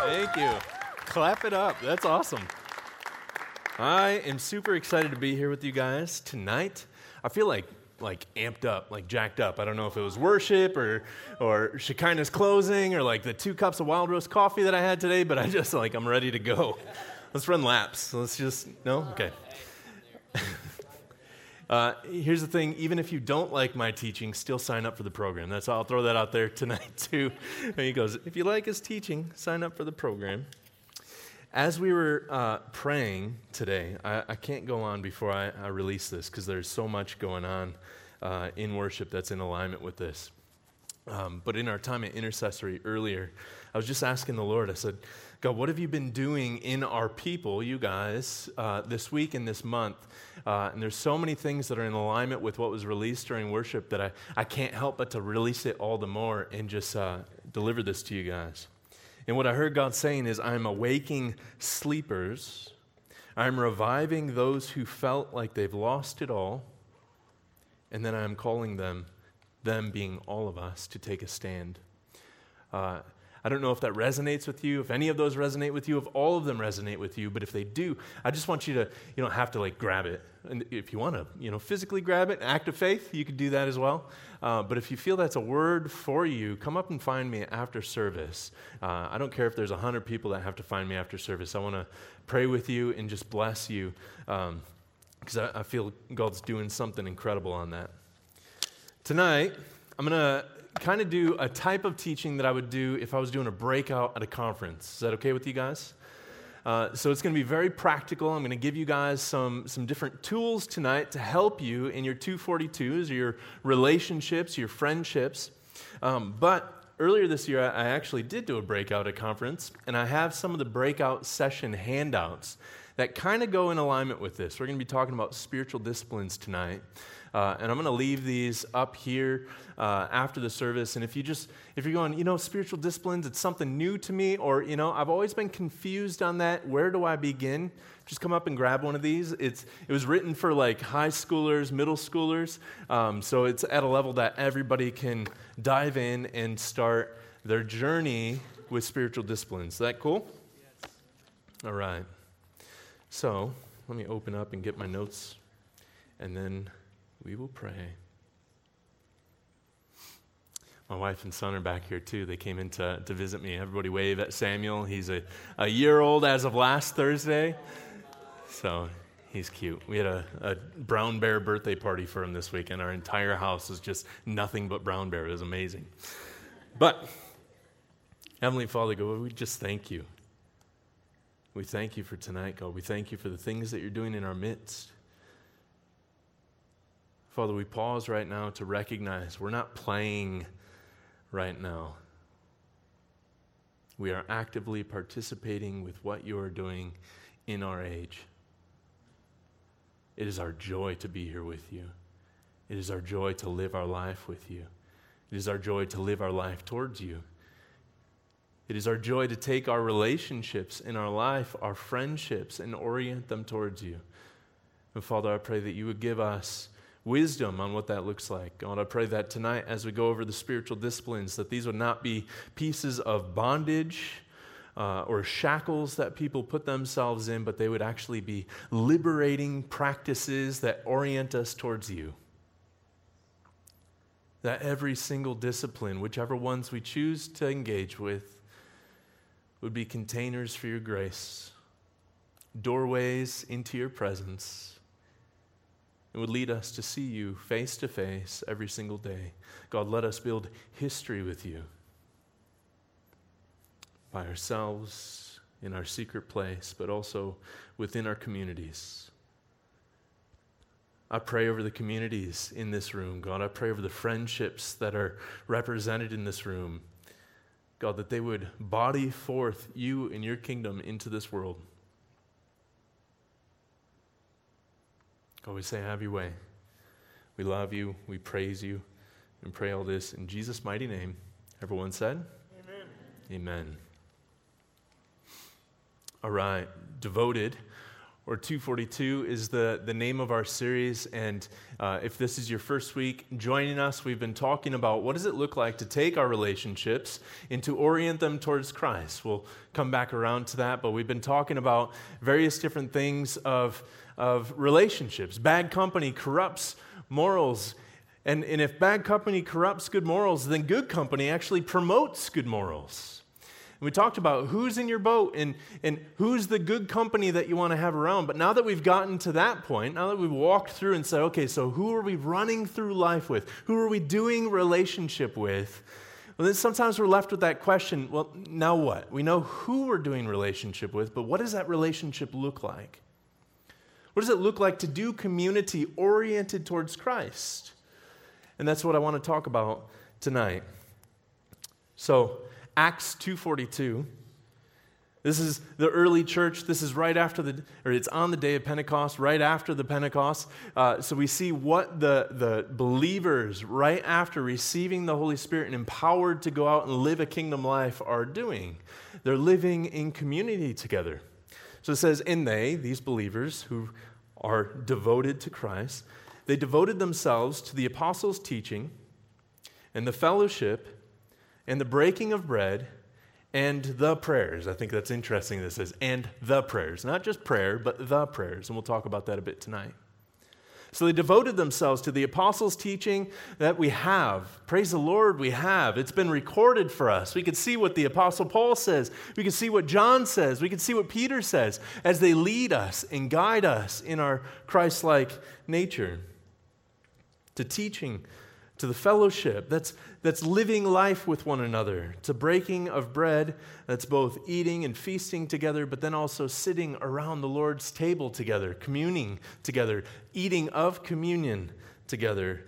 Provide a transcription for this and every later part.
Thank you. Clap it up. That's awesome. I am super excited to be here with you guys tonight. I feel like like amped up, like jacked up. I don't know if it was worship or or Shekinah's closing or like the two cups of wild roast coffee that I had today, but I just like I'm ready to go. Let's run laps. Let's just no, okay. Uh, here's the thing even if you don't like my teaching, still sign up for the program. That's I'll throw that out there tonight, too. And he goes, If you like his teaching, sign up for the program. As we were uh, praying today, I, I, can't go on before I, I release this because there's so much going on uh, in worship that's in alignment with this. Um, but in our time at intercessory earlier, I was just asking the Lord, I said, God, what have you been doing in our people, you guys, uh, this week and this month? Uh, and there's so many things that are in alignment with what was released during worship that I, I can't help but to release it all the more and just uh, deliver this to you guys. And what I heard God saying is, I'm awaking sleepers, I'm reviving those who felt like they've lost it all, and then I'm calling them, them being all of us, to take a stand. Uh, I don't know if that resonates with you, if any of those resonate with you, if all of them resonate with you, but if they do, I just want you to, you don't have to like grab it. And if you want to, you know, physically grab it, act of faith, you could do that as well. Uh, but if you feel that's a word for you, come up and find me after service. Uh, I don't care if there's 100 people that have to find me after service. I want to pray with you and just bless you because um, I, I feel God's doing something incredible on that. Tonight, I'm going to kind of do a type of teaching that I would do if I was doing a breakout at a conference. Is that okay with you guys? Uh, so it's going to be very practical. I'm going to give you guys some, some different tools tonight to help you in your 242s, your relationships, your friendships. Um, but earlier this year, I actually did do a breakout at a conference, and I have some of the breakout session handouts that kind of go in alignment with this. We're going to be talking about spiritual disciplines tonight. Uh, and I'm going to leave these up here uh, after the service. And if you just, if you're going, you know, spiritual disciplines, it's something new to me, or, you know, I've always been confused on that. Where do I begin? Just come up and grab one of these. It's, it was written for like high schoolers, middle schoolers. Um, so it's at a level that everybody can dive in and start their journey with spiritual disciplines. Is that cool? Yes. All right. So let me open up and get my notes, and then we will pray. My wife and son are back here too. They came in to, to visit me. Everybody wave at Samuel. He's a, a year old as of last Thursday. So he's cute. We had a, a brown bear birthday party for him this weekend. Our entire house was just nothing but brown bear. It was amazing. But, Heavenly Father, God, we just thank you. We thank you for tonight, God. We thank you for the things that you're doing in our midst. Father, we pause right now to recognize we're not playing right now. We are actively participating with what you are doing in our age. It is our joy to be here with you. It is our joy to live our life with you. It is our joy to live our life towards you. It is our joy to take our relationships in our life, our friendships, and orient them towards you. And Father, I pray that you would give us wisdom on what that looks like. God, I pray that tonight, as we go over the spiritual disciplines, that these would not be pieces of bondage uh, or shackles that people put themselves in, but they would actually be liberating practices that orient us towards you. That every single discipline, whichever ones we choose to engage with, would be containers for your grace, doorways into your presence would lead us to see you face to face every single day. God, let us build history with you by ourselves in our secret place, but also within our communities. I pray over the communities in this room, God. I pray over the friendships that are represented in this room. God, that they would body forth you and your kingdom into this world. God, we say, have your way. We love you. We praise you. And pray all this in Jesus' mighty name. Everyone said? Amen. Amen. All right. Devoted or 242 is the, the name of our series. And uh, if this is your first week joining us, we've been talking about what does it look like to take our relationships and to orient them towards Christ. We'll come back around to that, but we've been talking about various different things of, of relationships. Bad company corrupts morals. And, and if bad company corrupts good morals, then good company actually promotes good morals. And we talked about who's in your boat and, and who's the good company that you want to have around. But now that we've gotten to that point, now that we've walked through and said, okay, so who are we running through life with? Who are we doing relationship with? Well, then sometimes we're left with that question well, now what? We know who we're doing relationship with, but what does that relationship look like? What does it look like to do community oriented towards Christ? And that's what I want to talk about tonight. So, Acts 2:42. This is the early church. This is right after the, or it's on the day of Pentecost, right after the Pentecost. Uh, so we see what the, the believers, right after receiving the Holy Spirit and empowered to go out and live a kingdom life, are doing. They're living in community together. So it says, and they, these believers who are devoted to Christ, they devoted themselves to the apostles' teaching and the fellowship and the breaking of bread and the prayers. I think that's interesting. This is and the prayers. Not just prayer, but the prayers. And we'll talk about that a bit tonight. So they devoted themselves to the apostles' teaching that we have. Praise the Lord, we have. It's been recorded for us. We could see what the apostle Paul says. We could see what John says. We could see what Peter says as they lead us and guide us in our Christ like nature. To teaching to the fellowship that's, that's living life with one another, to breaking of bread that's both eating and feasting together, but then also sitting around the Lord's table together, communing together, eating of communion together,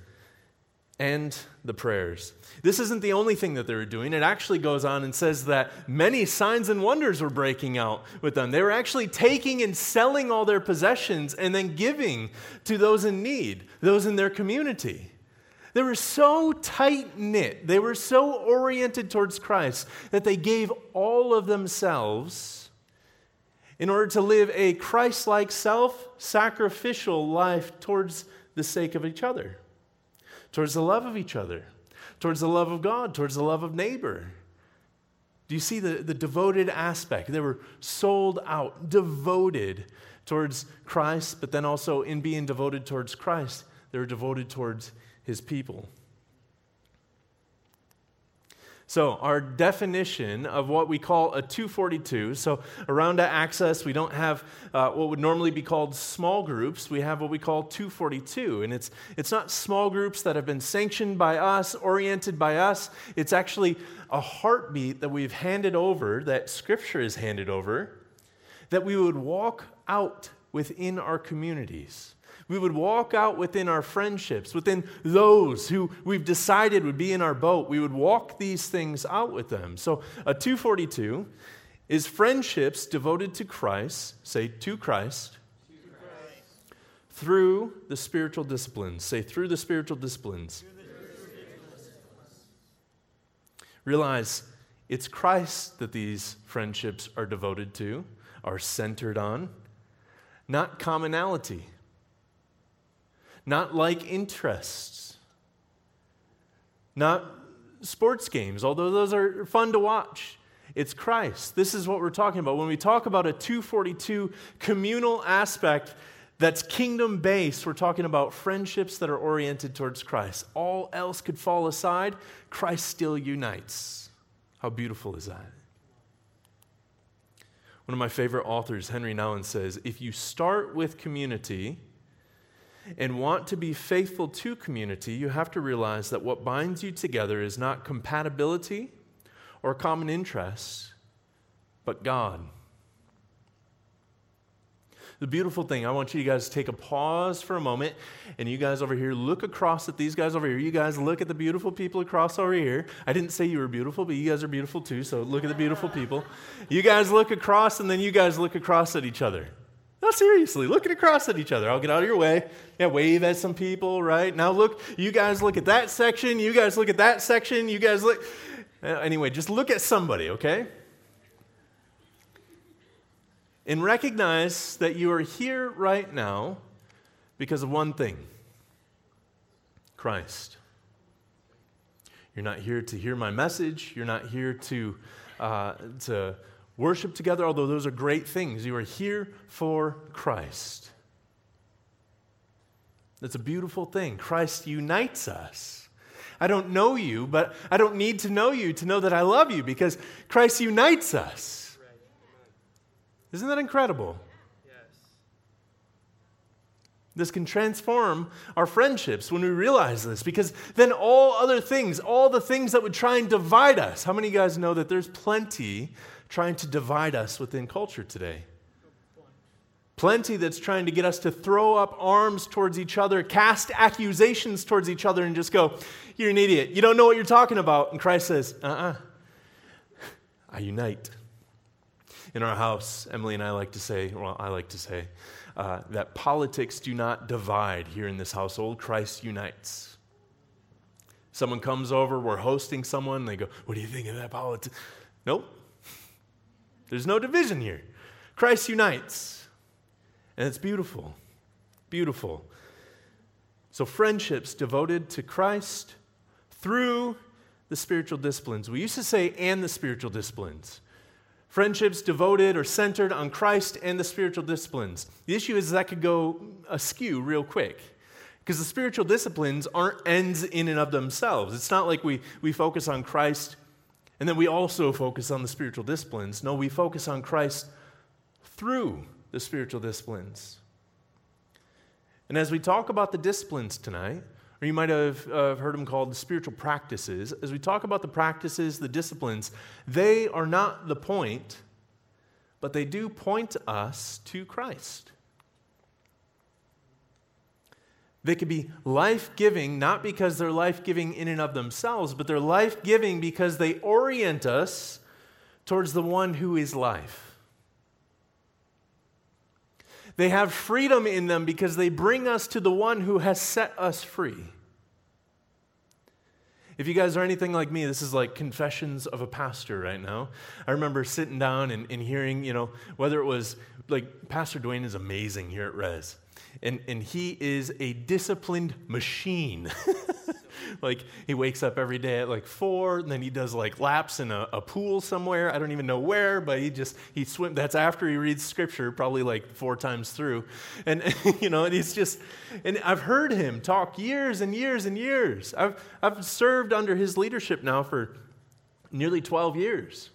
and the prayers. This isn't the only thing that they were doing. It actually goes on and says that many signs and wonders were breaking out with them. They were actually taking and selling all their possessions and then giving to those in need, those in their community. They were so tight knit, they were so oriented towards Christ that they gave all of themselves in order to live a Christ like, self sacrificial life towards the sake of each other, towards the love of each other, towards the love of God, towards the love of neighbor. Do you see the, the devoted aspect? They were sold out, devoted towards Christ, but then also in being devoted towards Christ, they were devoted towards his people. So, our definition of what we call a 242 so, around Access, we don't have uh, what would normally be called small groups. We have what we call 242. And it's, it's not small groups that have been sanctioned by us, oriented by us. It's actually a heartbeat that we've handed over, that Scripture has handed over, that we would walk out within our communities. We would walk out within our friendships, within those who we've decided would be in our boat. We would walk these things out with them. So, a 242 is friendships devoted to Christ, say to Christ, to Christ. through the spiritual disciplines. Say through the spiritual disciplines. Realize it's Christ that these friendships are devoted to, are centered on, not commonality not like interests, not sports games, although those are fun to watch. It's Christ. This is what we're talking about. When we talk about a 242 communal aspect that's kingdom based, we're talking about friendships that are oriented towards Christ. All else could fall aside, Christ still unites. How beautiful is that? One of my favorite authors, Henri Nouwen, says if you start with community, and want to be faithful to community, you have to realize that what binds you together is not compatibility or common interests, but God. The beautiful thing, I want you guys to take a pause for a moment, and you guys over here look across at these guys over here. You guys look at the beautiful people across over here. I didn't say you were beautiful, but you guys are beautiful too, so look at the beautiful people. You guys look across, and then you guys look across at each other. No, seriously, looking across at each other. I'll get out of your way. Yeah, wave at some people, right? Now look, you guys look at that section. You guys look at that section. You guys look. Uh, anyway, just look at somebody, okay? And recognize that you are here right now because of one thing Christ. You're not here to hear my message. You're not here to, uh, to worship together, although those are great things. You are here for Christ. That's a beautiful thing. Christ unites us. I don't know you, but I don't need to know you to know that I love you because Christ unites us. Isn't that incredible? This can transform our friendships when we realize this because then all other things, all the things that would try and divide us, how many of you guys know that there's plenty trying to divide us within culture today? Plenty that's trying to get us to throw up arms towards each other, cast accusations towards each other, and just go, You're an idiot. You don't know what you're talking about. And Christ says, Uh uh-uh. uh I unite. In our house, Emily and I like to say, well, I like to say, uh, that politics do not divide here in this household. Christ unites. Someone comes over, we're hosting someone, they go, What do you think of that politics? Nope. There's no division here. Christ unites. And it's beautiful. Beautiful. So, friendships devoted to Christ through the spiritual disciplines. We used to say, and the spiritual disciplines. Friendships devoted or centered on Christ and the spiritual disciplines. The issue is that could go askew real quick because the spiritual disciplines aren't ends in and of themselves. It's not like we, we focus on Christ and then we also focus on the spiritual disciplines. No, we focus on Christ through the spiritual disciplines. And as we talk about the disciplines tonight, or you might have uh, heard them called the spiritual practices, as we talk about the practices, the disciplines, they are not the point, but they do point us to Christ. They can be life giving, not because they're life giving in and of themselves, but they're life giving because they orient us towards the one who is life. They have freedom in them because they bring us to the one who has set us free. If you guys are anything like me, this is like confessions of a pastor right now. I remember sitting down and, and hearing, you know, whether it was like Pastor Dwayne is amazing here at Res, and, and he is a disciplined machine. like he wakes up every day at like four, and then he does like laps in a, a pool somewhere. I don't even know where, but he just he swim. That's after he reads scripture, probably like four times through, and you know, and he's just. And I've heard him talk years and years and years. I've I've served under his leadership now for nearly 12 years,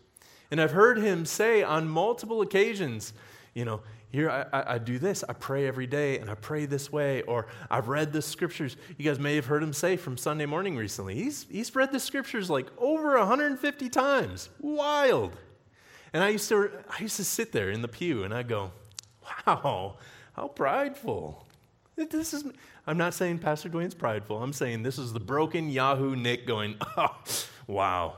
and I've heard him say on multiple occasions, you know, here I, I, do this. I pray every day and i pray this way. Or i've read the scriptures. You guys may have heard him say from sunday morning recently he's, he's read the scriptures like over 150 times. Wild. And i used to i used to sit there in the pew and i go wow how prideful. This is i'm not saying pastor dwayne's prideful. I'm saying this is the broken yahoo nick going oh wow.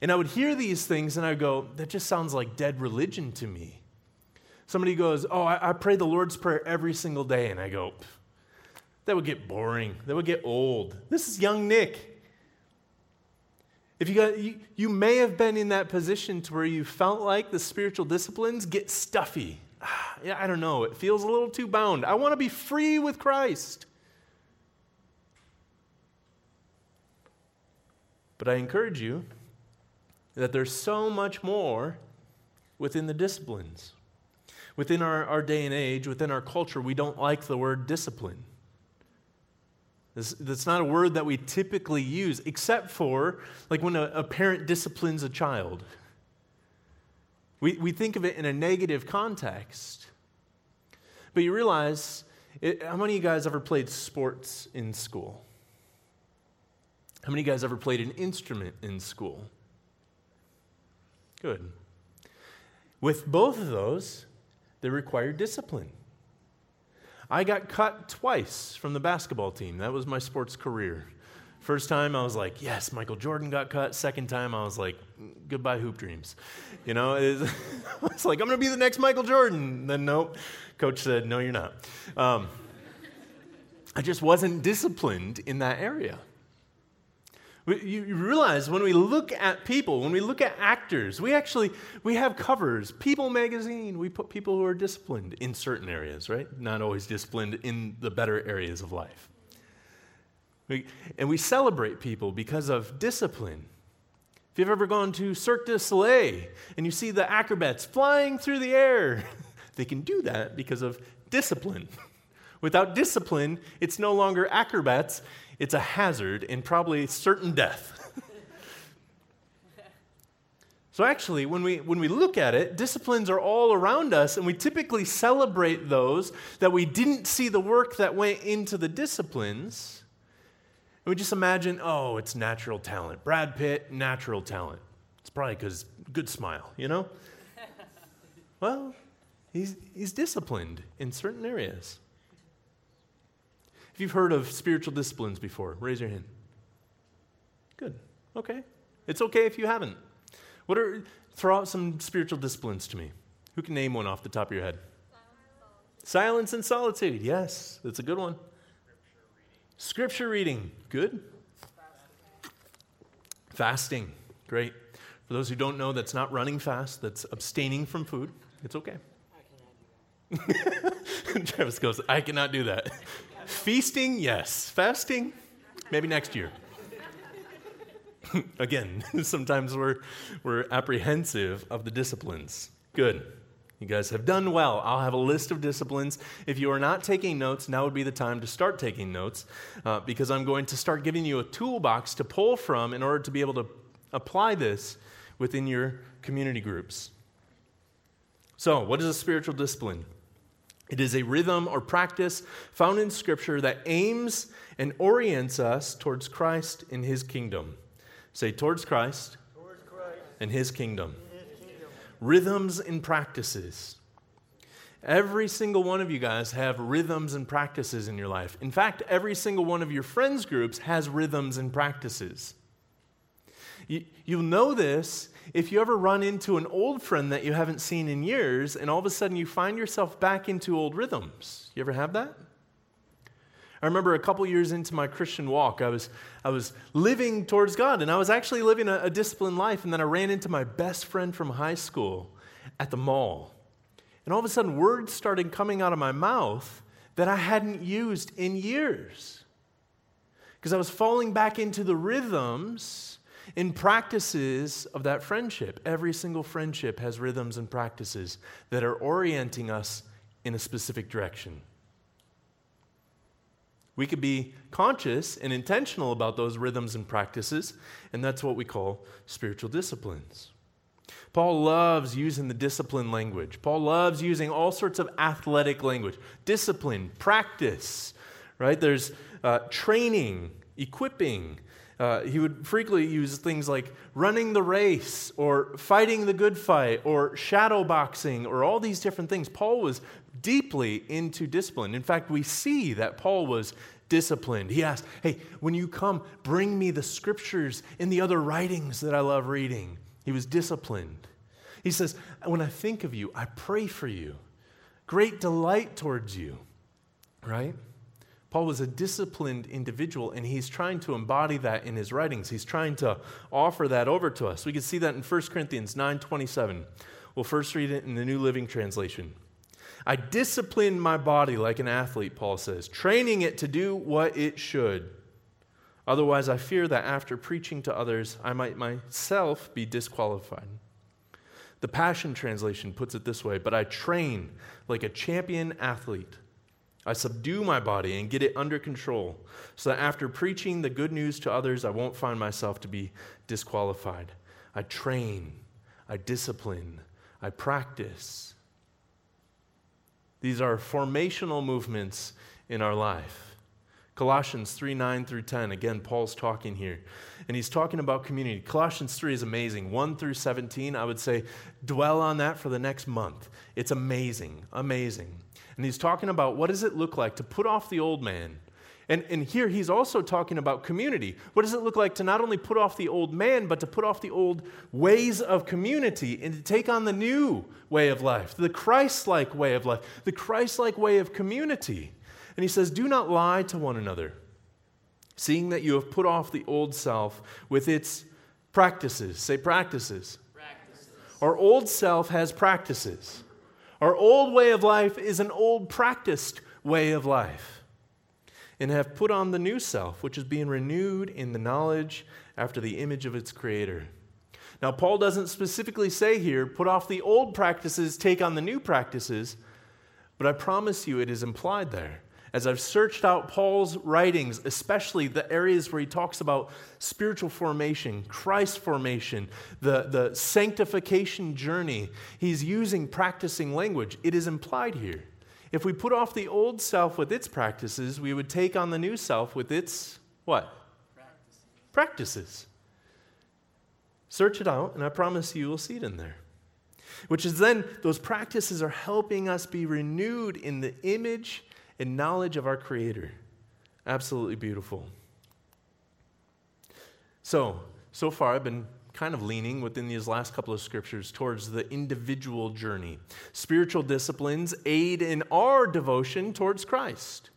And i would hear these things and i go that just sounds like dead religion to me Somebody goes, Oh, I, I pray the Lord's Prayer every single day. And I go, That would get boring. That would get old. This is young Nick. If you, got, you, you may have been in that position to where you felt like the spiritual disciplines get stuffy. Ah, yeah, I don't know. It feels a little too bound. I want to be free with Christ. But I encourage you that there's so much more within the disciplines. Within our, our day and age, within our culture, we don't like the word discipline. That's not a word that we typically use, except for like when a, a parent disciplines a child. We, we think of it in a negative context. But you realize, it, how many of you guys ever played sports in school? How many of you guys ever played an instrument in school? Good. With both of those, they require discipline. I got cut twice from the basketball team. That was my sports career. First time I was like, yes, Michael Jordan got cut. Second time I was like, goodbye hoop dreams. You know, it's like, I'm going to be the next Michael Jordan. Then nope. Coach said, no, you're not. Um, I just wasn't disciplined in that area. You realize when we look at people, when we look at actors, we actually we have covers. People magazine, we put people who are disciplined in certain areas, right? Not always disciplined in the better areas of life. We, and we celebrate people because of discipline. If you've ever gone to Cirque du Soleil and you see the acrobats flying through the air, they can do that because of discipline. Without discipline, it's no longer acrobats, it's a hazard and probably certain death. so, actually, when we, when we look at it, disciplines are all around us, and we typically celebrate those that we didn't see the work that went into the disciplines. And we just imagine, oh, it's natural talent. Brad Pitt, natural talent. It's probably because good smile, you know? well, he's, he's disciplined in certain areas. You've heard of spiritual disciplines before, raise your hand. Good. Okay. It's okay if you haven't. What are throw out some spiritual disciplines to me? Who can name one off the top of your head? Silence and solitude. Yes, that's a good one. Scripture reading. Good. Fasting. Great. For those who don't know, that's not running fast, that's abstaining from food. It's okay. Travis goes, I cannot do that. Feasting, yes. Fasting, maybe next year. Again, sometimes we're, we're apprehensive of the disciplines. Good. You guys have done well. I'll have a list of disciplines. If you are not taking notes, now would be the time to start taking notes uh, because I'm going to start giving you a toolbox to pull from in order to be able to apply this within your community groups. So, what is a spiritual discipline? It is a rhythm or practice found in Scripture that aims and orients us towards Christ and His kingdom. Say, towards Christ, towards Christ. and His kingdom. His kingdom. Rhythms and practices. Every single one of you guys have rhythms and practices in your life. In fact, every single one of your friends' groups has rhythms and practices. You, will know this if you ever run into an old friend that you haven't seen in years and all of a sudden you find yourself back into old rhythms. You ever have that? I remember a couple years into my Christian walk, I was, I was living towards God and I was actually living a, a disciplined life. And then I ran into my best friend from high school at the mall. And all of a sudden, words started coming out of my mouth that I hadn't used in years. Because I was falling back into the rhythms in practices of that friendship. Every single friendship has rhythms and practices that are orienting us in a specific direction. We could be conscious and intentional about those rhythms and practices, and that's what we call spiritual disciplines. Paul loves using the discipline language. Paul loves using all sorts of athletic language discipline, practice, right? There's uh, training, equipping, uh, he would frequently use things like running the race or fighting the good fight or shadow boxing or all these different things. Paul was deeply into discipline. In fact, we see that Paul was disciplined. He asked, Hey, when you come, bring me the scriptures and the other writings that I love reading. He was disciplined. He says, When I think of you, I pray for you. Great delight towards you, right? Paul was a disciplined individual, and he's trying to embody that in his writings. He's trying to offer that over to us. We can see that in 1 Corinthians 9.27. We'll first read it in the New Living Translation. I discipline my body like an athlete, Paul says, training it to do what it should. Otherwise, I fear that after preaching to others, I might myself be disqualified. The Passion Translation puts it this way But I train like a champion athlete. I subdue my body and get it under control so that after preaching the good news to others, I won't find myself to be disqualified. I train, I discipline, I practice. These are formational movements in our life. Colossians 3 9 through 10. Again, Paul's talking here. And he's talking about community. Colossians 3 is amazing. 1 through 17, I would say, dwell on that for the next month. It's amazing, amazing. And he's talking about what does it look like to put off the old man. And, and here he's also talking about community. What does it look like to not only put off the old man, but to put off the old ways of community and to take on the new way of life, the Christ like way of life, the Christ like way of community? And he says, Do not lie to one another. seeing that you have put off the old self with its practices. Say practices. practices. Our old self has practices. Our old way of life is an old practiced way of life. And have put on the new self, which is being renewed in the knowledge after the image of its creator. Now, Paul doesn't specifically say here, put off the old practices, take on the new practices, but I promise you it is implied there. As I've searched out Paul's writings, especially the areas where he talks about spiritual formation, Christ formation, the, the sanctification journey, he's using practicing language. It is implied here. If we put off the old self with its practices, we would take on the new self with its what? Practices. practices. Search it out, and I promise you will see it in there. Which is then, those practices are helping us be renewed in the image and knowledge of our Creator. Absolutely beautiful. So, so far, I've been kind of leaning within these last couple of scriptures towards the individual journey. Spiritual disciplines aid in our devotion towards Christ.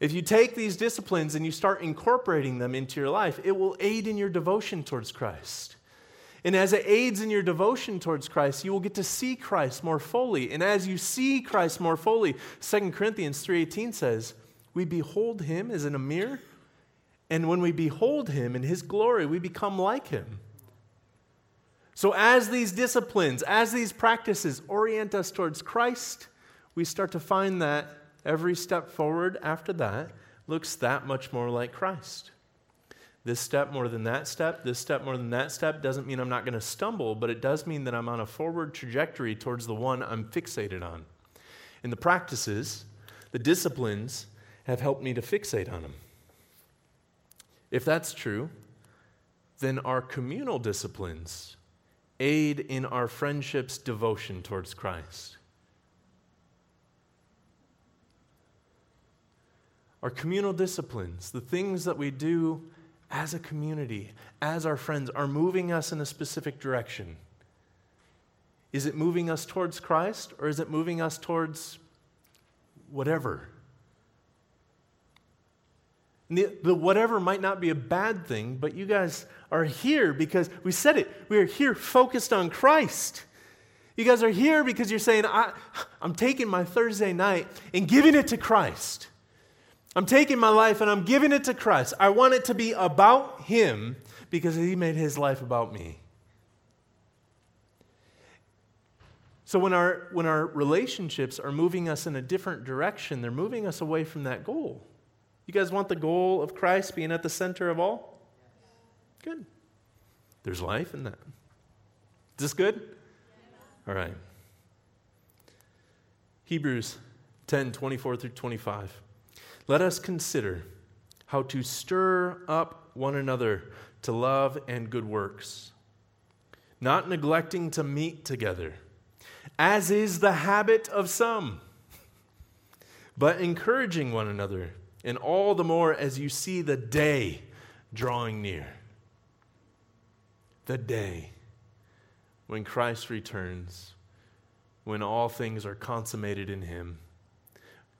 If you take these disciplines and you start incorporating them into your life, it will aid in your devotion towards Christ. And as it aids in your devotion towards Christ, you will get to see Christ more fully. And as you see Christ more fully, 2 Corinthians 3:18 says, "We behold him as in a mirror, and when we behold him in his glory, we become like him." So as these disciplines, as these practices orient us towards Christ, we start to find that every step forward after that looks that much more like Christ. This step more than that step, this step more than that step doesn't mean I'm not going to stumble, but it does mean that I'm on a forward trajectory towards the one I'm fixated on. And the practices, the disciplines, have helped me to fixate on them. If that's true, then our communal disciplines aid in our friendship's devotion towards Christ. our communal disciplines, the things that we do as a community, as our friends, are moving us in a specific direction. Is it moving us towards Christ or is it moving us towards whatever? The, the, whatever might not be a bad thing, but you guys are here because we said it. We are here focused on Christ. You guys are here because you're saying, I, I'm taking my Thursday night and giving it to Christ. I'm taking my life and I'm giving it to Christ. I want it to be about Him because He made His life about me. So when our, when our relationships are moving us in a different direction, they're moving us away from that goal. You guys want the goal of Christ being at the center of all? Good. There's life in that. Is this good? All right. Hebrews 10 24 through 25. Let us consider how to stir up one another to love and good works, not neglecting to meet together, as is the habit of some, but encouraging one another, and all the more as you see the day drawing near. The day when Christ returns, when all things are consummated in Him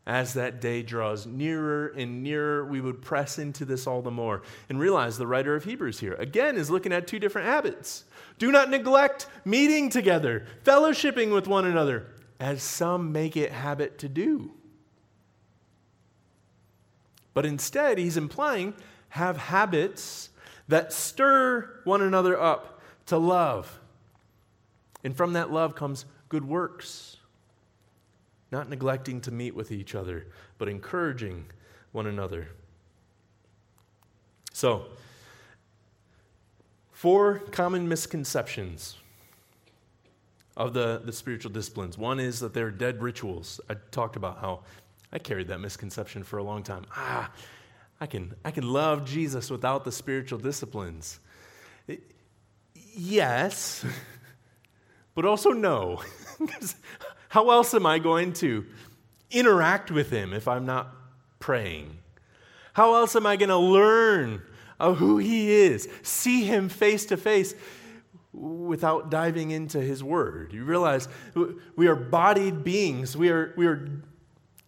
as that day draws nearer and nearer, we would press into this all the more. And realize the writer of Hebrews here, again, is looking at two different habits. Do not neglect meeting together, fellowshipping with one another, as some make it habit to do. But instead, he's implying have habits that stir one another up to love. And from that love comes good works not neglecting to meet with each other, but encouraging one another. So, four common misconceptions of the, the spiritual disciplines. One is that they're dead rituals. I talked about how I carried that misconception for a long time. Ah, I can, I can love Jesus without the spiritual disciplines. yes, but also no. How else am I going to interact with Him if I'm not praying? How else am I going to learn of who He is, see Him face to face? without diving into his word. You realize we are bodied beings. We are, we are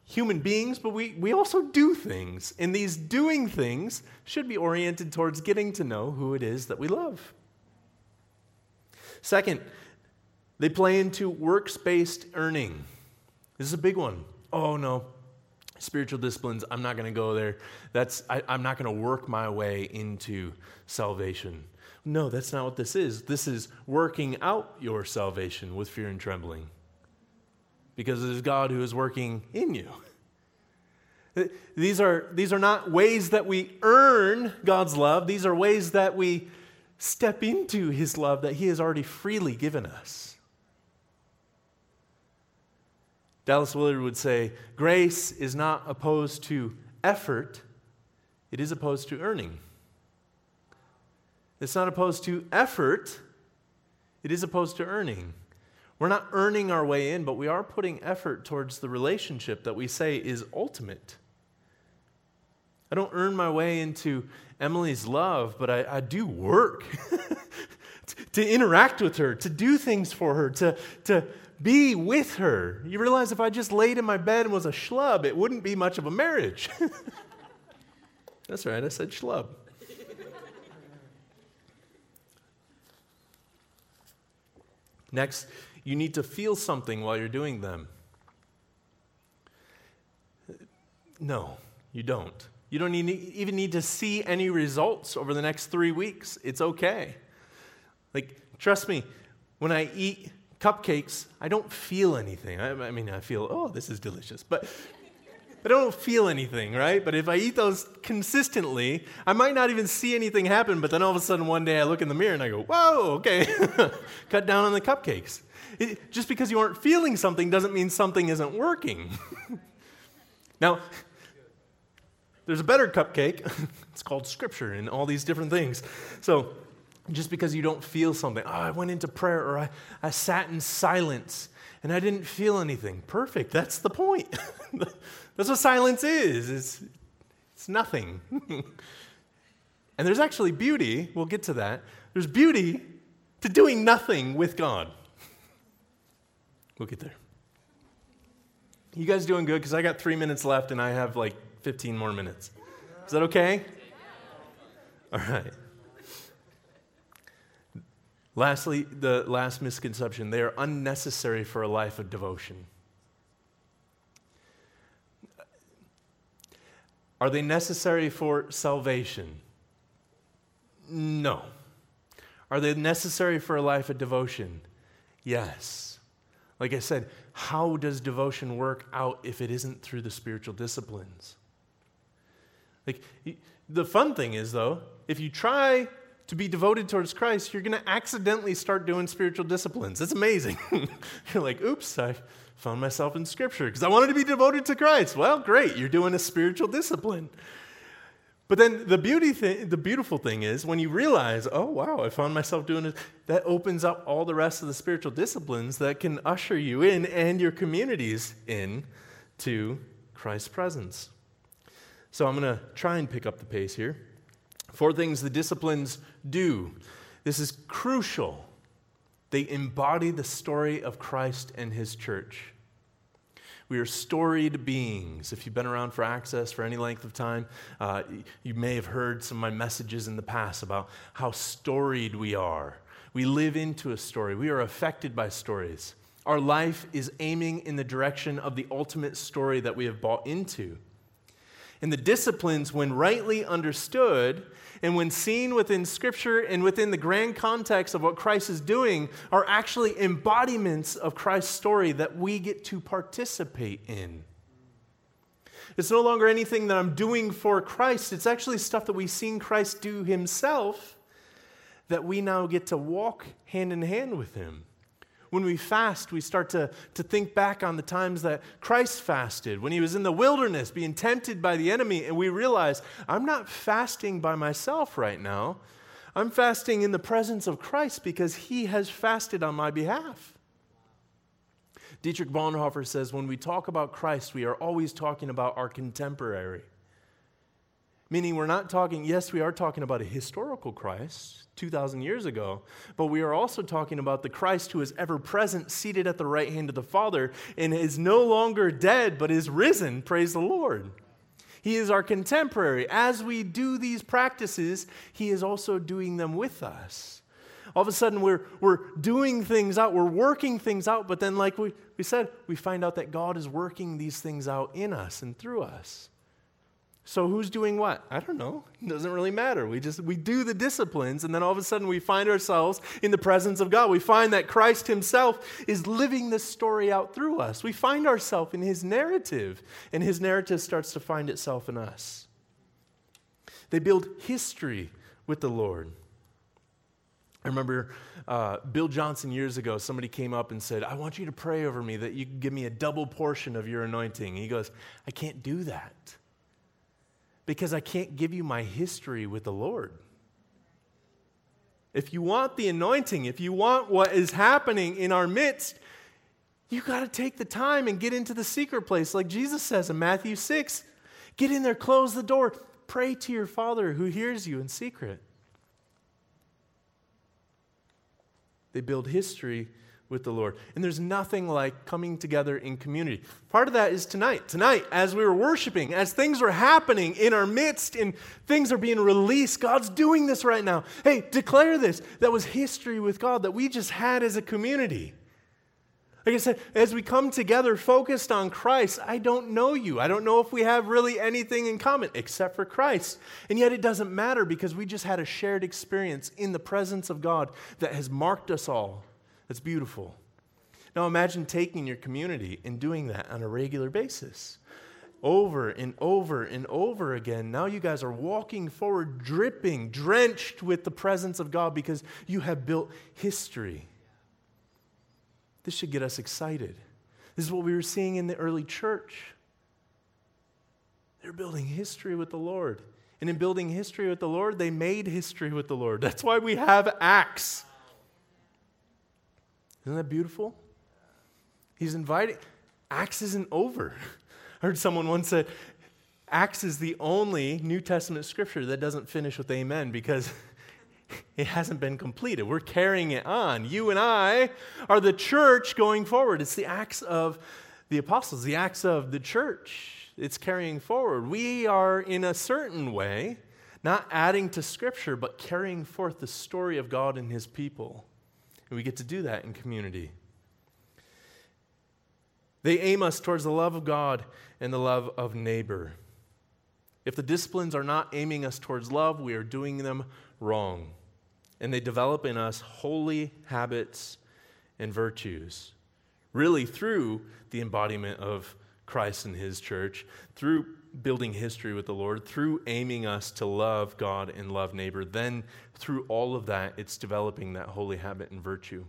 human beings, but we, we also do things. And these doing things should be oriented towards getting to know who it is that we love. Second, they play into works based earning. This is a big one. Oh, no. Spiritual disciplines, I'm not going to go there. That's, I, I'm not going to work my way into salvation. No, that's not what this is. This is working out your salvation with fear and trembling because it is God who is working in you. These are, these are not ways that we earn God's love, these are ways that we step into His love that He has already freely given us. Dallas Willard would say grace is not opposed to effort, it is opposed to earning. It's not opposed to effort, it is opposed to earning. We're not earning our way in, but we are putting effort towards the relationship that we say is ultimate. I don't earn my way into Emily's love, but I, I do work to interact with her, to do things for her, to, to be with her. You realize if I just laid in my bed and was a schlub, it wouldn't be much of a marriage. That's right, I said schlub. Next, you need to feel something while you're doing them. No, you don't. You don't even need to see any results over the next three weeks. It's okay. Like, trust me, when I eat cupcakes, I don't feel anything. I, I mean, I feel, oh, this is delicious. But I don't feel anything, right? But if I eat those consistently, I might not even see anything happen, but then all of a sudden one day I look in the mirror and I go, whoa, okay, cut down on the cupcakes. It, just because you aren't feeling something doesn't mean something isn't working. now, there's a better cupcake. it's called Scripture and all these different things. So, just because you don't feel something, oh, I went into prayer or I, I sat in silence and I didn't feel anything. Perfect. That's the point. That's what silence is. It's, it's nothing. and there's actually beauty, we'll get to that. There's beauty to doing nothing with God. We'll get there. You guys doing good? Because I got three minutes left and I have like 15 more minutes. Is that okay? All right. Lastly, the last misconception they are unnecessary for a life of devotion. Are they necessary for salvation? No. Are they necessary for a life of devotion? Yes. Like I said, how does devotion work out if it isn't through the spiritual disciplines? Like, the fun thing is, though, if you try to be devoted towards Christ, you're going to accidentally start doing spiritual disciplines. It's amazing. you're like, oops, I found myself in Scripture because I wanted to be devoted to Christ. Well, great, you're doing a spiritual discipline. But then the beauty thing, the beautiful thing is when you realize, oh wow, I found myself doing it, that opens up all the rest of the spiritual disciplines that can usher you in and your communities in to Christ's presence. So I'm going to try and pick up the pace here. Four things the disciplines do. This is crucial. They embody the story of Christ and his church. We are storied beings. If you've been around for Access for any length of time, uh, you may have heard some of my messages in the past about how storied we are. We live into a story, we are affected by stories. Our life is aiming in the direction of the ultimate story that we have bought into. And the disciplines, when rightly understood, and when seen within Scripture and within the grand context of what Christ is doing, are actually embodiments of Christ's story that we get to participate in. It's no longer anything that I'm doing for Christ, it's actually stuff that we've seen Christ do himself that we now get to walk hand in hand with him. When we fast, we start to, to think back on the times that Christ fasted, when he was in the wilderness being tempted by the enemy, and we realize, I'm not fasting by myself right now. I'm fasting in the presence of Christ because he has fasted on my behalf. Dietrich Bonhoeffer says when we talk about Christ, we are always talking about our contemporary. Meaning, we're not talking, yes, we are talking about a historical Christ 2,000 years ago, but we are also talking about the Christ who is ever present, seated at the right hand of the Father, and is no longer dead, but is risen. Praise the Lord. He is our contemporary. As we do these practices, He is also doing them with us. All of a sudden, we're, we're doing things out, we're working things out, but then, like we, we said, we find out that God is working these things out in us and through us. So who's doing what? I don't know. It doesn't really matter. We just we do the disciplines and then all of a sudden we find ourselves in the presence of God. We find that Christ himself is living this story out through us. We find ourselves in his narrative and his narrative starts to find itself in us. They build history with the Lord. I remember uh, Bill Johnson years ago, somebody came up and said, I want you to pray over me that you give me a double portion of your anointing. He goes, I can't do that because I can't give you my history with the Lord. If you want the anointing, if you want what is happening in our midst, you got to take the time and get into the secret place, like Jesus says in Matthew 6. Get in there, close the door, pray to your Father who hears you in secret. They build history with the Lord. And there's nothing like coming together in community. Part of that is tonight. Tonight, as we were worshiping, as things were happening in our midst and things are being released, God's doing this right now. Hey, declare this. That was history with God that we just had as a community. Like I said, as we come together focused on Christ, I don't know you. I don't know if we have really anything in common except for Christ. And yet it doesn't matter because we just had a shared experience in the presence of God that has marked us all that's beautiful. Now imagine taking your community and doing that on a regular basis. Over and over and over again. Now you guys are walking forward, dripping, drenched with the presence of God because you have built history. This should get us excited. This is what we were seeing in the early church. They're building history with the Lord. And in building history with the Lord, they made history with the Lord. That's why we have Acts. Isn't that beautiful? He's inviting. Acts isn't over. I heard someone once say, Acts is the only New Testament scripture that doesn't finish with amen because it hasn't been completed. We're carrying it on. You and I are the church going forward. It's the acts of the apostles, the acts of the church. It's carrying forward. We are, in a certain way, not adding to scripture, but carrying forth the story of God and his people. And we get to do that in community. They aim us towards the love of God and the love of neighbor. If the disciplines are not aiming us towards love, we are doing them wrong. And they develop in us holy habits and virtues, really through the embodiment of Christ and his church, through building history with the Lord, through aiming us to love God and love neighbor, then through all of that, it's developing that holy habit and virtue.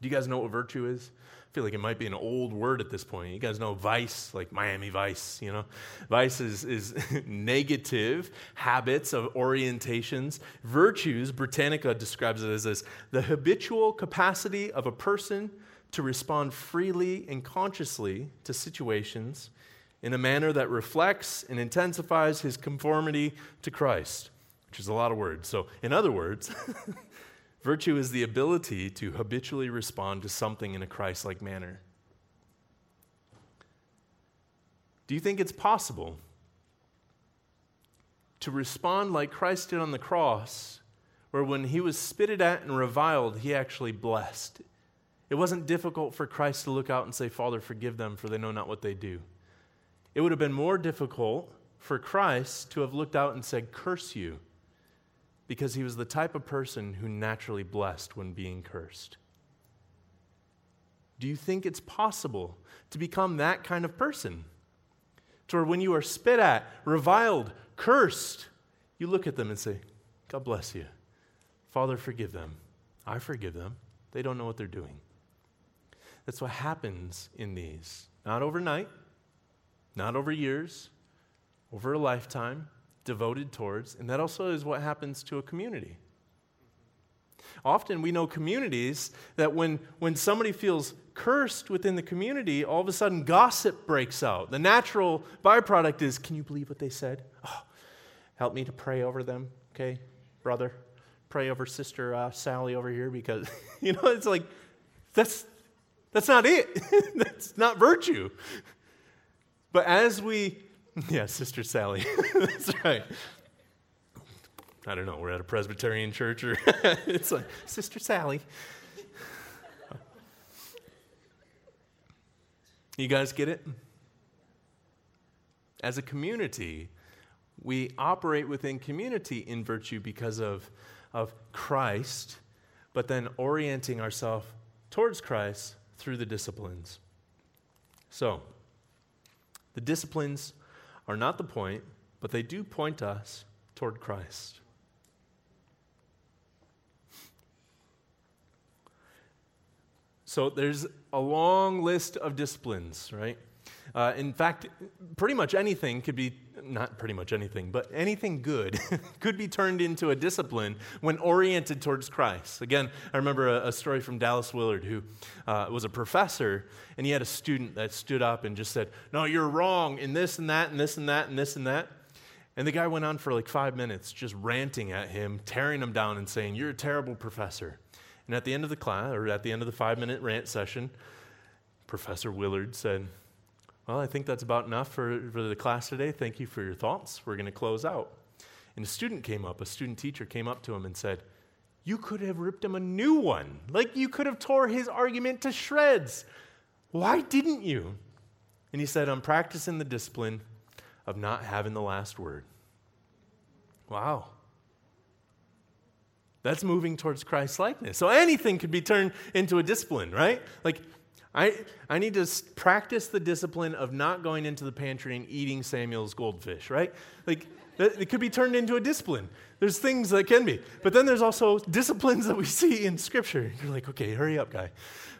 Do you guys know what virtue is? I feel like it might be an old word at this point. You guys know vice, like Miami Vice, you know? Vice is, is negative habits of orientations. Virtues, Britannica describes it as this the habitual capacity of a person to respond freely and consciously to situations in a manner that reflects and intensifies his conformity to Christ, which is a lot of words. So, in other words, virtue is the ability to habitually respond to something in a Christ like manner. Do you think it's possible to respond like Christ did on the cross, where when he was spitted at and reviled, he actually blessed? It wasn't difficult for Christ to look out and say, Father, forgive them, for they know not what they do. It would have been more difficult for Christ to have looked out and said, Curse you, because he was the type of person who naturally blessed when being cursed. Do you think it's possible to become that kind of person? To where when you are spit at, reviled, cursed, you look at them and say, God bless you. Father, forgive them. I forgive them. They don't know what they're doing. That's what happens in these. Not overnight, not over years, over a lifetime, devoted towards. And that also is what happens to a community. Often we know communities that when, when somebody feels cursed within the community, all of a sudden gossip breaks out. The natural byproduct is can you believe what they said? Oh, help me to pray over them, okay, brother? Pray over Sister uh, Sally over here because, you know, it's like, that's, that's not it. that's not virtue. But as we, yeah, Sister Sally, that's right. I don't know, we're at a Presbyterian church or it's like, Sister Sally. You guys get it? As a community, we operate within community in virtue because of, of Christ, but then orienting ourselves towards Christ through the disciplines. So, the disciplines are not the point, but they do point us toward Christ. So there's a long list of disciplines, right? Uh, in fact, pretty much anything could be, not pretty much anything, but anything good could be turned into a discipline when oriented towards Christ. Again, I remember a, a story from Dallas Willard, who uh, was a professor, and he had a student that stood up and just said, No, you're wrong in this and that and this and that and this and that. And the guy went on for like five minutes just ranting at him, tearing him down, and saying, You're a terrible professor. And at the end of the class, or at the end of the five minute rant session, Professor Willard said, Well, I think that's about enough for, for the class today. Thank you for your thoughts. We're going to close out. And a student came up, a student teacher came up to him and said, You could have ripped him a new one. Like you could have tore his argument to shreds. Why didn't you? And he said, I'm practicing the discipline of not having the last word. Wow. That's moving towards Christ likeness. So anything could be turned into a discipline, right? Like, I, I need to practice the discipline of not going into the pantry and eating Samuel's goldfish, right? Like, it could be turned into a discipline. There's things that can be. But then there's also disciplines that we see in Scripture. You're like, okay, hurry up, guy.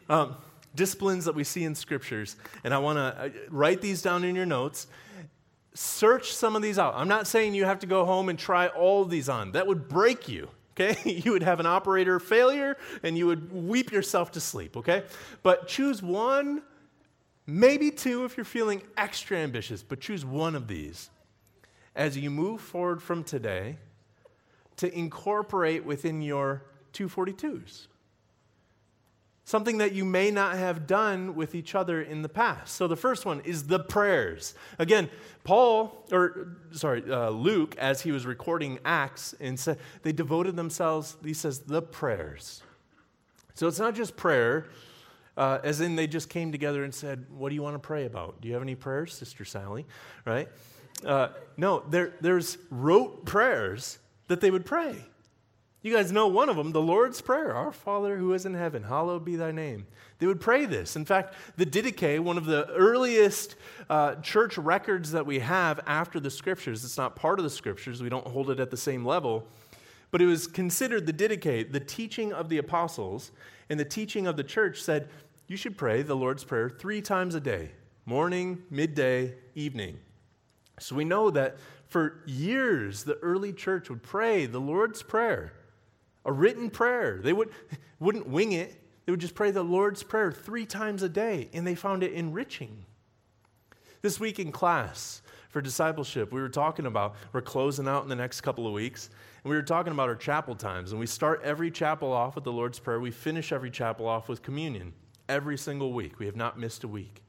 Um, disciplines that we see in Scriptures. And I want to uh, write these down in your notes. Search some of these out. I'm not saying you have to go home and try all of these on, that would break you okay? You would have an operator failure and you would weep yourself to sleep, okay? But choose one, maybe two if you're feeling extra ambitious, but choose one of these as you move forward from today to incorporate within your 242s something that you may not have done with each other in the past. So the first one is the prayers. Again, Paul, or sorry, uh, Luke, as he was recording Acts, and said they devoted themselves. He says the prayers. So it's not just prayer, uh, as in they just came together and said, "What do you want to pray about? Do you have any prayers, Sister Sally?" Right? Uh, no, there, there's rote prayers that they would pray. You guys know one of them, the Lord's Prayer Our Father who is in heaven, hallowed be thy name. They would pray this. In fact, the Didache, one of the earliest uh, church records that we have after the scriptures, it's not part of the scriptures, we don't hold it at the same level, but it was considered the Didache, the teaching of the apostles, and the teaching of the church said, you should pray the Lord's Prayer three times a day morning, midday, evening. So we know that for years, the early church would pray the Lord's Prayer a written prayer. They would, wouldn't wing it, they would just pray the Lord's Prayer three times a day, and they found it enriching. This week in class for discipleship, we were talking about, we're closing out in the next couple of weeks, and we were talking about our chapel times. And we start every chapel off with the Lord's Prayer. We finish every chapel off with communion every single week. We have not missed a week.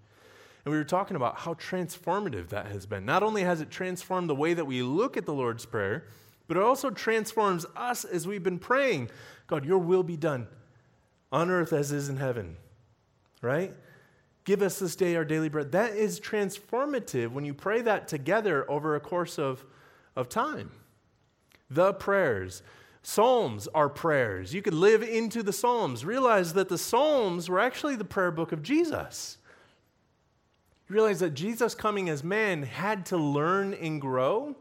And we were talking about how transformative that has been. Not only has it transformed the way that we look at the Lord's Prayer, but it also transforms us as we've been praying God, your will be done on earth as is in heaven, right? Give us this day our daily bread. That is transformative when you pray that together over a course of, of time. The prayers. Psalms are prayers. You could live into the Psalms. Realize that the Psalms were actually the prayer book of Jesus. You realize that Jesus coming as man had to learn and grow.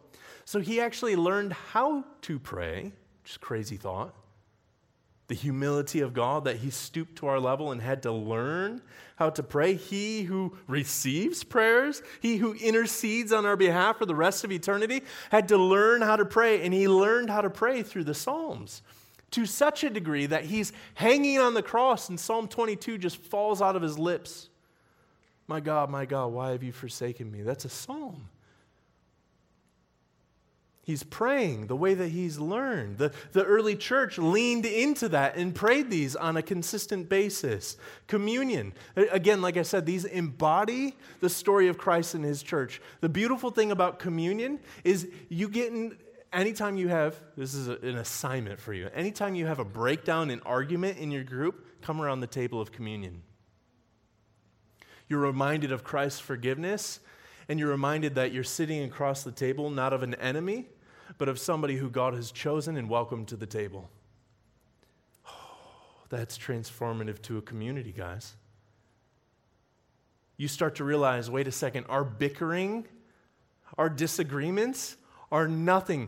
So he actually learned how to pray, which is crazy thought. The humility of God that he stooped to our level and had to learn how to pray. He who receives prayers, he who intercedes on our behalf for the rest of eternity, had to learn how to pray, and he learned how to pray through the Psalms to such a degree that he's hanging on the cross and Psalm 22 just falls out of his lips. My God, my God, why have you forsaken me? That's a psalm. He's praying the way that he's learned. The, the early church leaned into that and prayed these on a consistent basis. Communion. Again, like I said, these embody the story of Christ and his church. The beautiful thing about communion is you get in, anytime you have, this is a, an assignment for you, anytime you have a breakdown, an argument in your group, come around the table of communion. You're reminded of Christ's forgiveness, and you're reminded that you're sitting across the table not of an enemy, but of somebody who God has chosen and welcomed to the table. Oh, that's transformative to a community, guys. You start to realize wait a second, our bickering, our disagreements are nothing.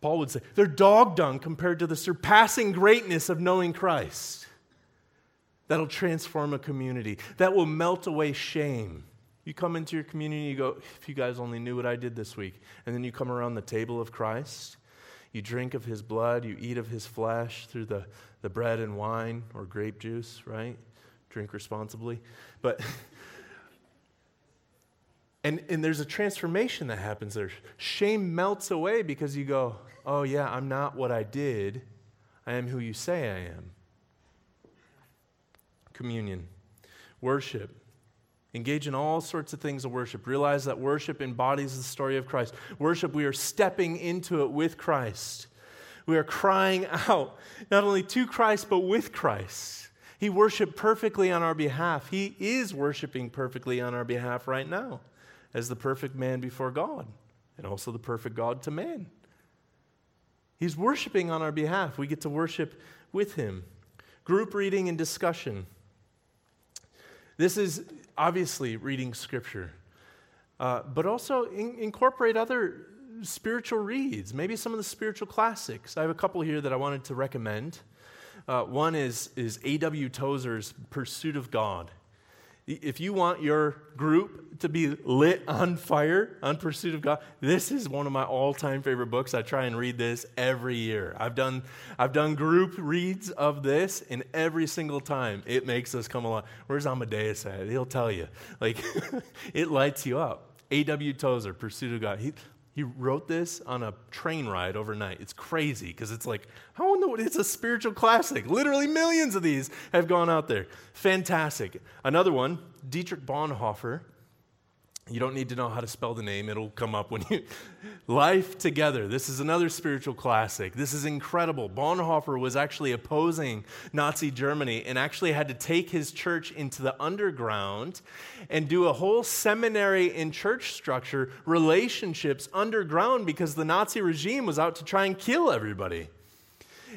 Paul would say, they're dog dung compared to the surpassing greatness of knowing Christ. That'll transform a community, that will melt away shame. You come into your community, you go, if you guys only knew what I did this week. And then you come around the table of Christ, you drink of his blood, you eat of his flesh through the, the bread and wine or grape juice, right? Drink responsibly. But, and, and there's a transformation that happens there. Shame melts away because you go, oh, yeah, I'm not what I did, I am who you say I am. Communion, worship Engage in all sorts of things of worship. Realize that worship embodies the story of Christ. Worship, we are stepping into it with Christ. We are crying out, not only to Christ, but with Christ. He worshiped perfectly on our behalf. He is worshiping perfectly on our behalf right now as the perfect man before God and also the perfect God to man. He's worshiping on our behalf. We get to worship with him. Group reading and discussion. This is obviously reading scripture, uh, but also in, incorporate other spiritual reads, maybe some of the spiritual classics. I have a couple here that I wanted to recommend. Uh, one is, is A.W. Tozer's Pursuit of God. If you want your group to be lit on fire, on pursuit of God, this is one of my all-time favorite books. I try and read this every year. I've done, I've done group reads of this, and every single time it makes us come along. Where's Amadeus at? He'll tell you. Like, it lights you up. A.W. Tozer, Pursuit of God. He, he wrote this on a train ride overnight. It's crazy because it's like, how in the it's a spiritual classic. Literally millions of these have gone out there. Fantastic. Another one, Dietrich Bonhoeffer, you don't need to know how to spell the name, it'll come up when you. Life Together. This is another spiritual classic. This is incredible. Bonhoeffer was actually opposing Nazi Germany and actually had to take his church into the underground and do a whole seminary and church structure, relationships underground because the Nazi regime was out to try and kill everybody.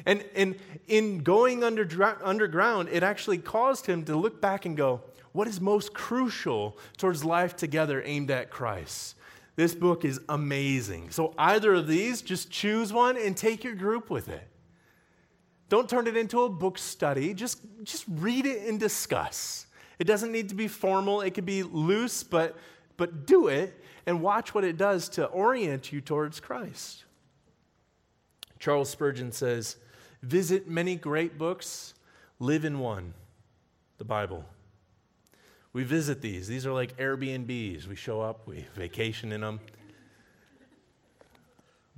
And, and in going under, underground, it actually caused him to look back and go, what is most crucial towards life together aimed at Christ. This book is amazing. So, either of these, just choose one and take your group with it. Don't turn it into a book study, just, just read it and discuss. It doesn't need to be formal, it could be loose, but, but do it and watch what it does to orient you towards Christ. Charles Spurgeon says, Visit many great books, live in one, the Bible. We visit these. These are like Airbnbs. We show up, we vacation in them.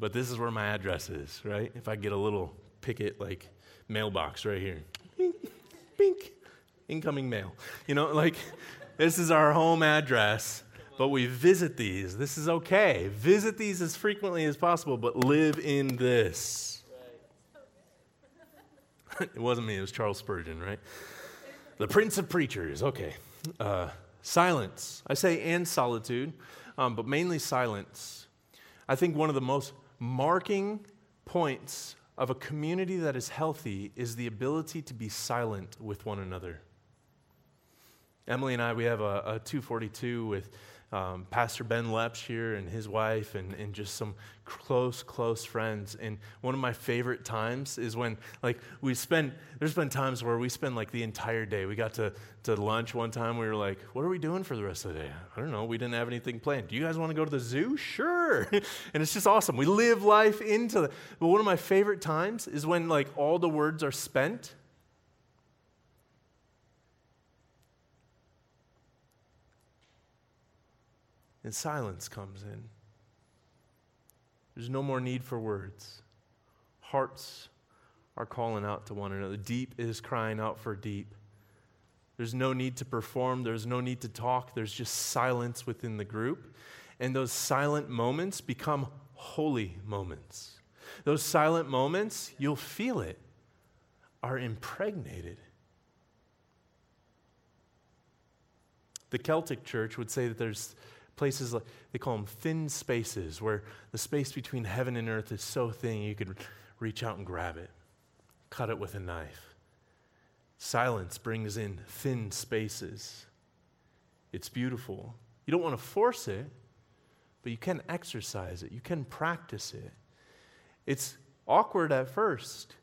But this is where my address is, right? If I get a little picket like mailbox right here. Bink, bink, incoming mail. You know, like this is our home address, but we visit these. This is okay. Visit these as frequently as possible, but live in this. it wasn't me, it was Charles Spurgeon, right? The Prince of Preachers, okay. Uh, silence. I say and solitude, um, but mainly silence. I think one of the most marking points of a community that is healthy is the ability to be silent with one another. Emily and I, we have a, a 242 with um, Pastor Ben Lepsch here and his wife, and, and just some close, close friends. And one of my favorite times is when, like, we spend, there's been times where we spend, like, the entire day. We got to, to lunch one time. We were like, what are we doing for the rest of the day? I don't know. We didn't have anything planned. Do you guys want to go to the zoo? Sure. and it's just awesome. We live life into the, but one of my favorite times is when, like, all the words are spent and silence comes in. There's no more need for words. Hearts are calling out to one another. Deep is crying out for deep. There's no need to perform, there's no need to talk, there's just silence within the group. And those silent moments become holy moments. Those silent moments, you'll feel it, are impregnated. The Celtic church would say that there's places like they call them thin spaces where the space between heaven and earth is so thin you could reach out and grab it, cut it with a knife. Silence brings in thin spaces. It's beautiful. You don't want to force it, but you can exercise it, you can practice it. It's awkward at first.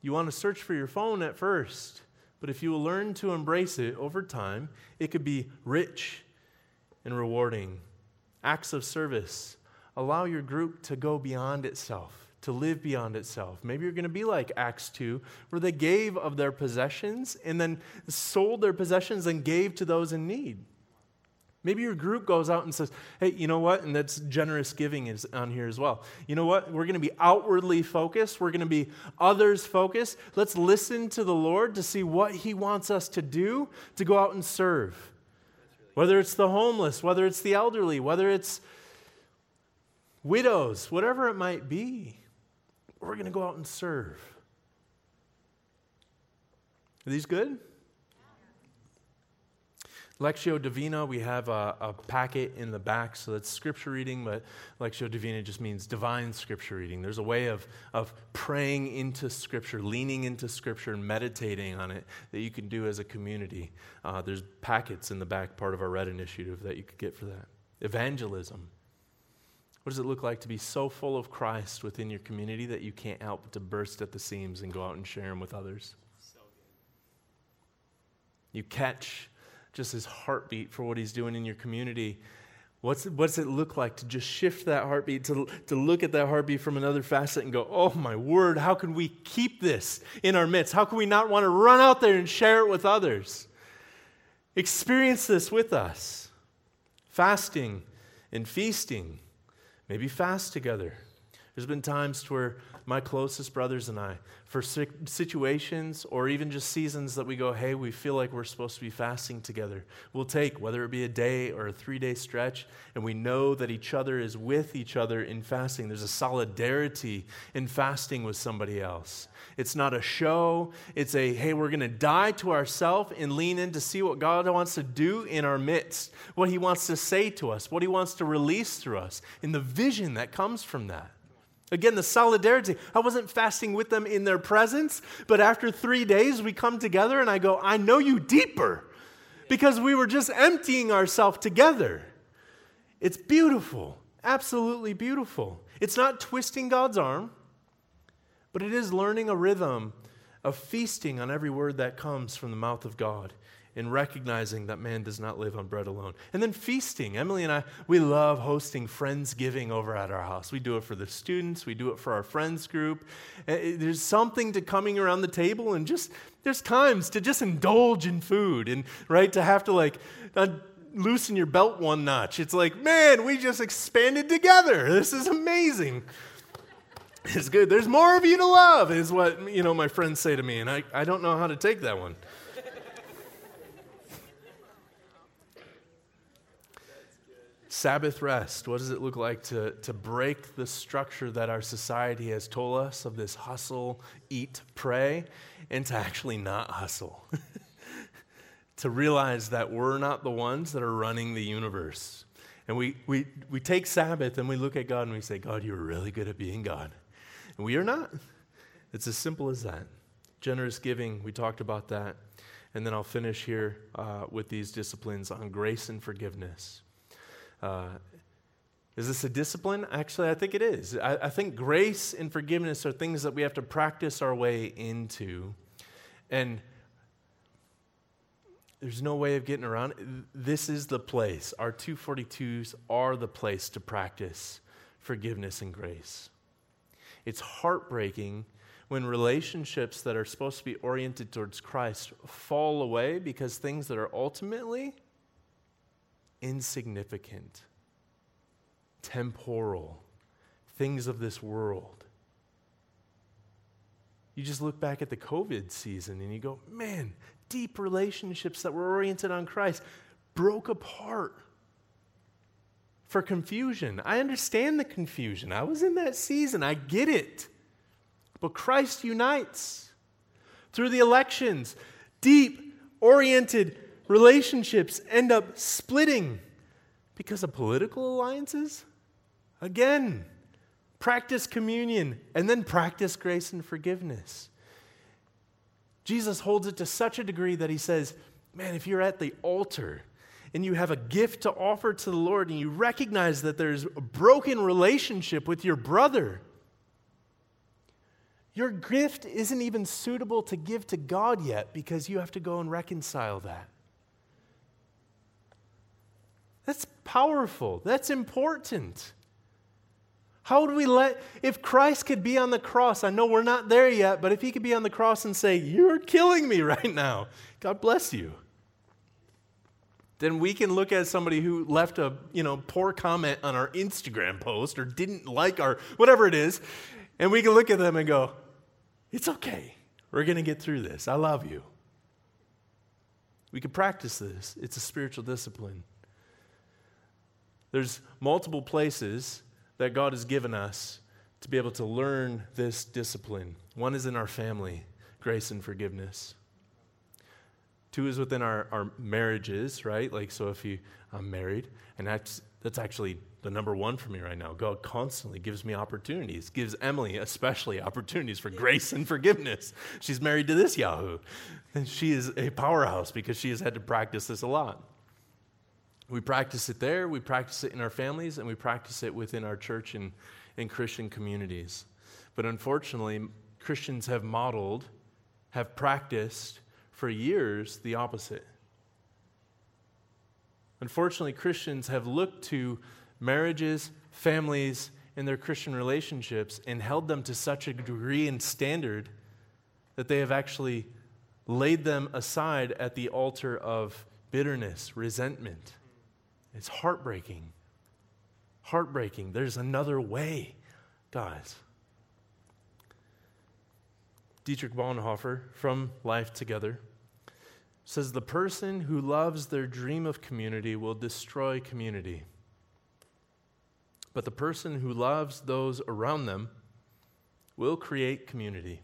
You want to search for your phone at first, but if you learn to embrace it over time, it could be rich and rewarding. Acts of service. Allow your group to go beyond itself, to live beyond itself. Maybe you're going to be like Acts 2, where they gave of their possessions and then sold their possessions and gave to those in need. Maybe your group goes out and says, hey, you know what? And that's generous giving is on here as well. You know what? We're going to be outwardly focused. We're going to be others focused. Let's listen to the Lord to see what He wants us to do to go out and serve. Whether it's the homeless, whether it's the elderly, whether it's widows, whatever it might be, we're going to go out and serve. Are these good? Lectio Divina, we have a, a, packet in the back, so that's scripture reading, but Lectio Divina just means divine scripture reading. There's a way of, of praying into scripture, leaning into scripture, and meditating on it that you can do as a community. Uh, there's packets in the back part of our Red Initiative that you could get for that. Evangelism. What does it look like to be so full of Christ within your community that you can't help but to burst at the seams and go out and share them with others? You catch just his heartbeat for what he's doing in your community. What's, what's it look like to just shift that heartbeat, to, to look at that heartbeat from another facet and go, oh my word, how can we keep this in our midst? How can we not want to run out there and share it with others? Experience this with us. Fasting and feasting. Maybe fast together. There's been times where my closest brothers and I, for situations or even just seasons that we go, hey, we feel like we're supposed to be fasting together. We'll take, whether it be a day or a three day stretch, and we know that each other is with each other in fasting. There's a solidarity in fasting with somebody else. It's not a show. It's a, hey, we're going to die to ourselves and lean in to see what God wants to do in our midst, what He wants to say to us, what He wants to release through us, in the vision that comes from that. Again, the solidarity. I wasn't fasting with them in their presence, but after three days, we come together and I go, I know you deeper because we were just emptying ourselves together. It's beautiful, absolutely beautiful. It's not twisting God's arm, but it is learning a rhythm of feasting on every word that comes from the mouth of God in recognizing that man does not live on bread alone. And then feasting. Emily and I, we love hosting Friendsgiving over at our house. We do it for the students, we do it for our friends group. There's something to coming around the table and just, there's times to just indulge in food and, right, to have to like, uh, loosen your belt one notch. It's like, man, we just expanded together. This is amazing. It's good. There's more of you to love, is what you know my friends say to me, and I, I don't know how to take that one. Sabbath rest. What does it look like to, to break the structure that our society has told us of this hustle, eat, pray, and to actually not hustle? to realize that we're not the ones that are running the universe. And we, we, we take Sabbath and we look at God and we say, God, you're really good at being God. And we are not. It's as simple as that. Generous giving, we talked about that. And then I'll finish here uh, with these disciplines on grace and forgiveness. Uh, is this a discipline? Actually, I think it is. I, I, think grace and forgiveness are things that we have to practice our way into. And there's no way of getting around it. This is the place. Our 242s are the place to practice forgiveness and grace. It's heartbreaking when relationships that are supposed to be oriented towards Christ fall away because things that are ultimately insignificant, temporal, things of this world. You just look back at the COVID season and you go, man, deep relationships that were oriented on Christ broke apart for confusion. I understand the confusion. I was in that season, I get it. But Christ unites through the elections. Deep, oriented relationships end up splitting because of political alliances. Again, practice communion and then practice grace and forgiveness. Jesus holds it to such a degree that he says, Man, if you're at the altar and you have a gift to offer to the Lord and you recognize that there's a broken relationship with your brother, your gift isn't even suitable to give to God yet because you have to go and reconcile that. That's powerful. That's important. How would we let, if Christ could be on the cross, I know we're not there yet, but if he could be on the cross and say, You're killing me right now, God bless you. Then we can look at somebody who left a you know poor comment on our Instagram post or didn't like our whatever it is, and we can look at them and go, It's okay. We're going to get through this. I love you. We can practice this. It's a spiritual discipline. There's multiple places that God has given us to be able to learn this discipline. One is in our family, grace and forgiveness. Two is within our, our marriages, right? Like, so if you, I'm married, and that's, that's actually the number one for me right now. God constantly gives me opportunities, gives Emily especially opportunities for grace and forgiveness. She's married to this Yahoo. And she is a powerhouse because she has had to practice this a lot. We practice it there, we practice it in our families, and we practice it within our church and in Christian communities. But unfortunately, Christians have modeled, have practiced for years the opposite. Unfortunately, Christians have looked to marriages, families, and their Christian relationships and held them to such a degree and standard that they have actually laid them aside at the altar of bitterness, resentment. It's heartbreaking. Heartbreaking. There's another way, guys. Dietrich Bonhoeffer from Life Together says the person who loves their dream of community will destroy community. But the person who loves those around them will create community.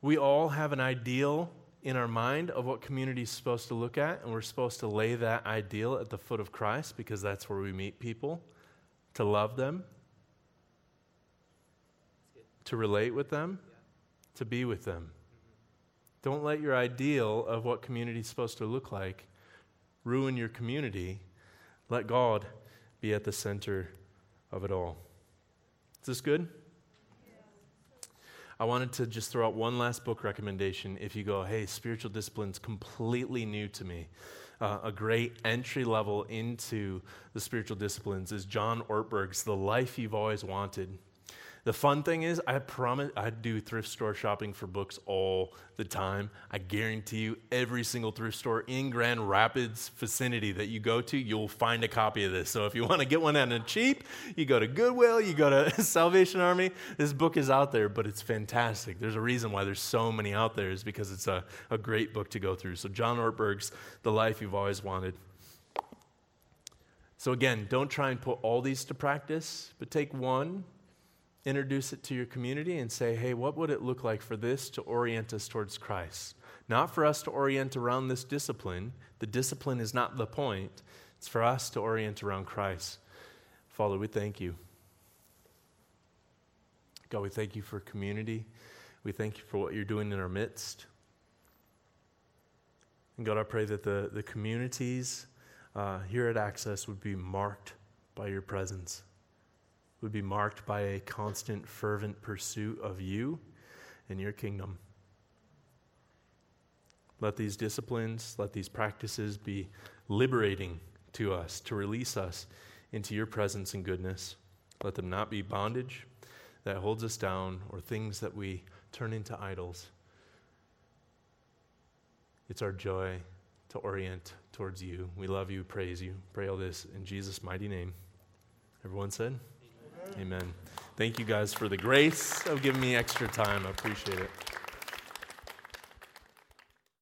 We all have an ideal in our mind of what community is supposed to look at, and we're supposed to lay that ideal at the foot of Christ because that's where we meet people, to love them, to relate with them, to be with them. Don't let your ideal of what community is supposed to look like ruin your community. Let God be at the center of it all. Is this good? I wanted to just throw out one last book recommendation. If you go, hey, spiritual discipline's completely new to me. Uh, a great entry level into the spiritual disciplines is John Ortberg's The Life You've Always Wanted. The fun thing is, I promise I do thrift store shopping for books all the time. I guarantee you, every single thrift store in Grand Rapids vicinity that you go to, you'll find a copy of this. So if you want to get one on a cheap, you go to Goodwill, you go to Salvation Army. This book is out there, but it's fantastic. There's a reason why there's so many out there, is because it's a, a great book to go through. So John Ortberg's The Life You've Always Wanted. So again, don't try and put all these to practice, but take one introduce it to your community and say, hey, what would it look like for this to orient us towards Christ? Not for us to orient around this discipline. The discipline is not the point, it's for us to orient around Christ. Father, we thank you. God, we thank you for community. We thank you for what you're doing in our midst. And God, I pray that the, the communities uh, here at Access would be marked by your presence would be marked by a constant, fervent pursuit of you and your kingdom. Let these disciplines, let these practices be liberating to us, to release us into your presence and goodness. Let them not be bondage that holds us down or things that we turn into idols. It's our joy to orient towards you. We love you, praise you. Pray all this in Jesus' mighty name. Everyone said? Amen. Thank you guys for the grace of giving me extra time. I appreciate it.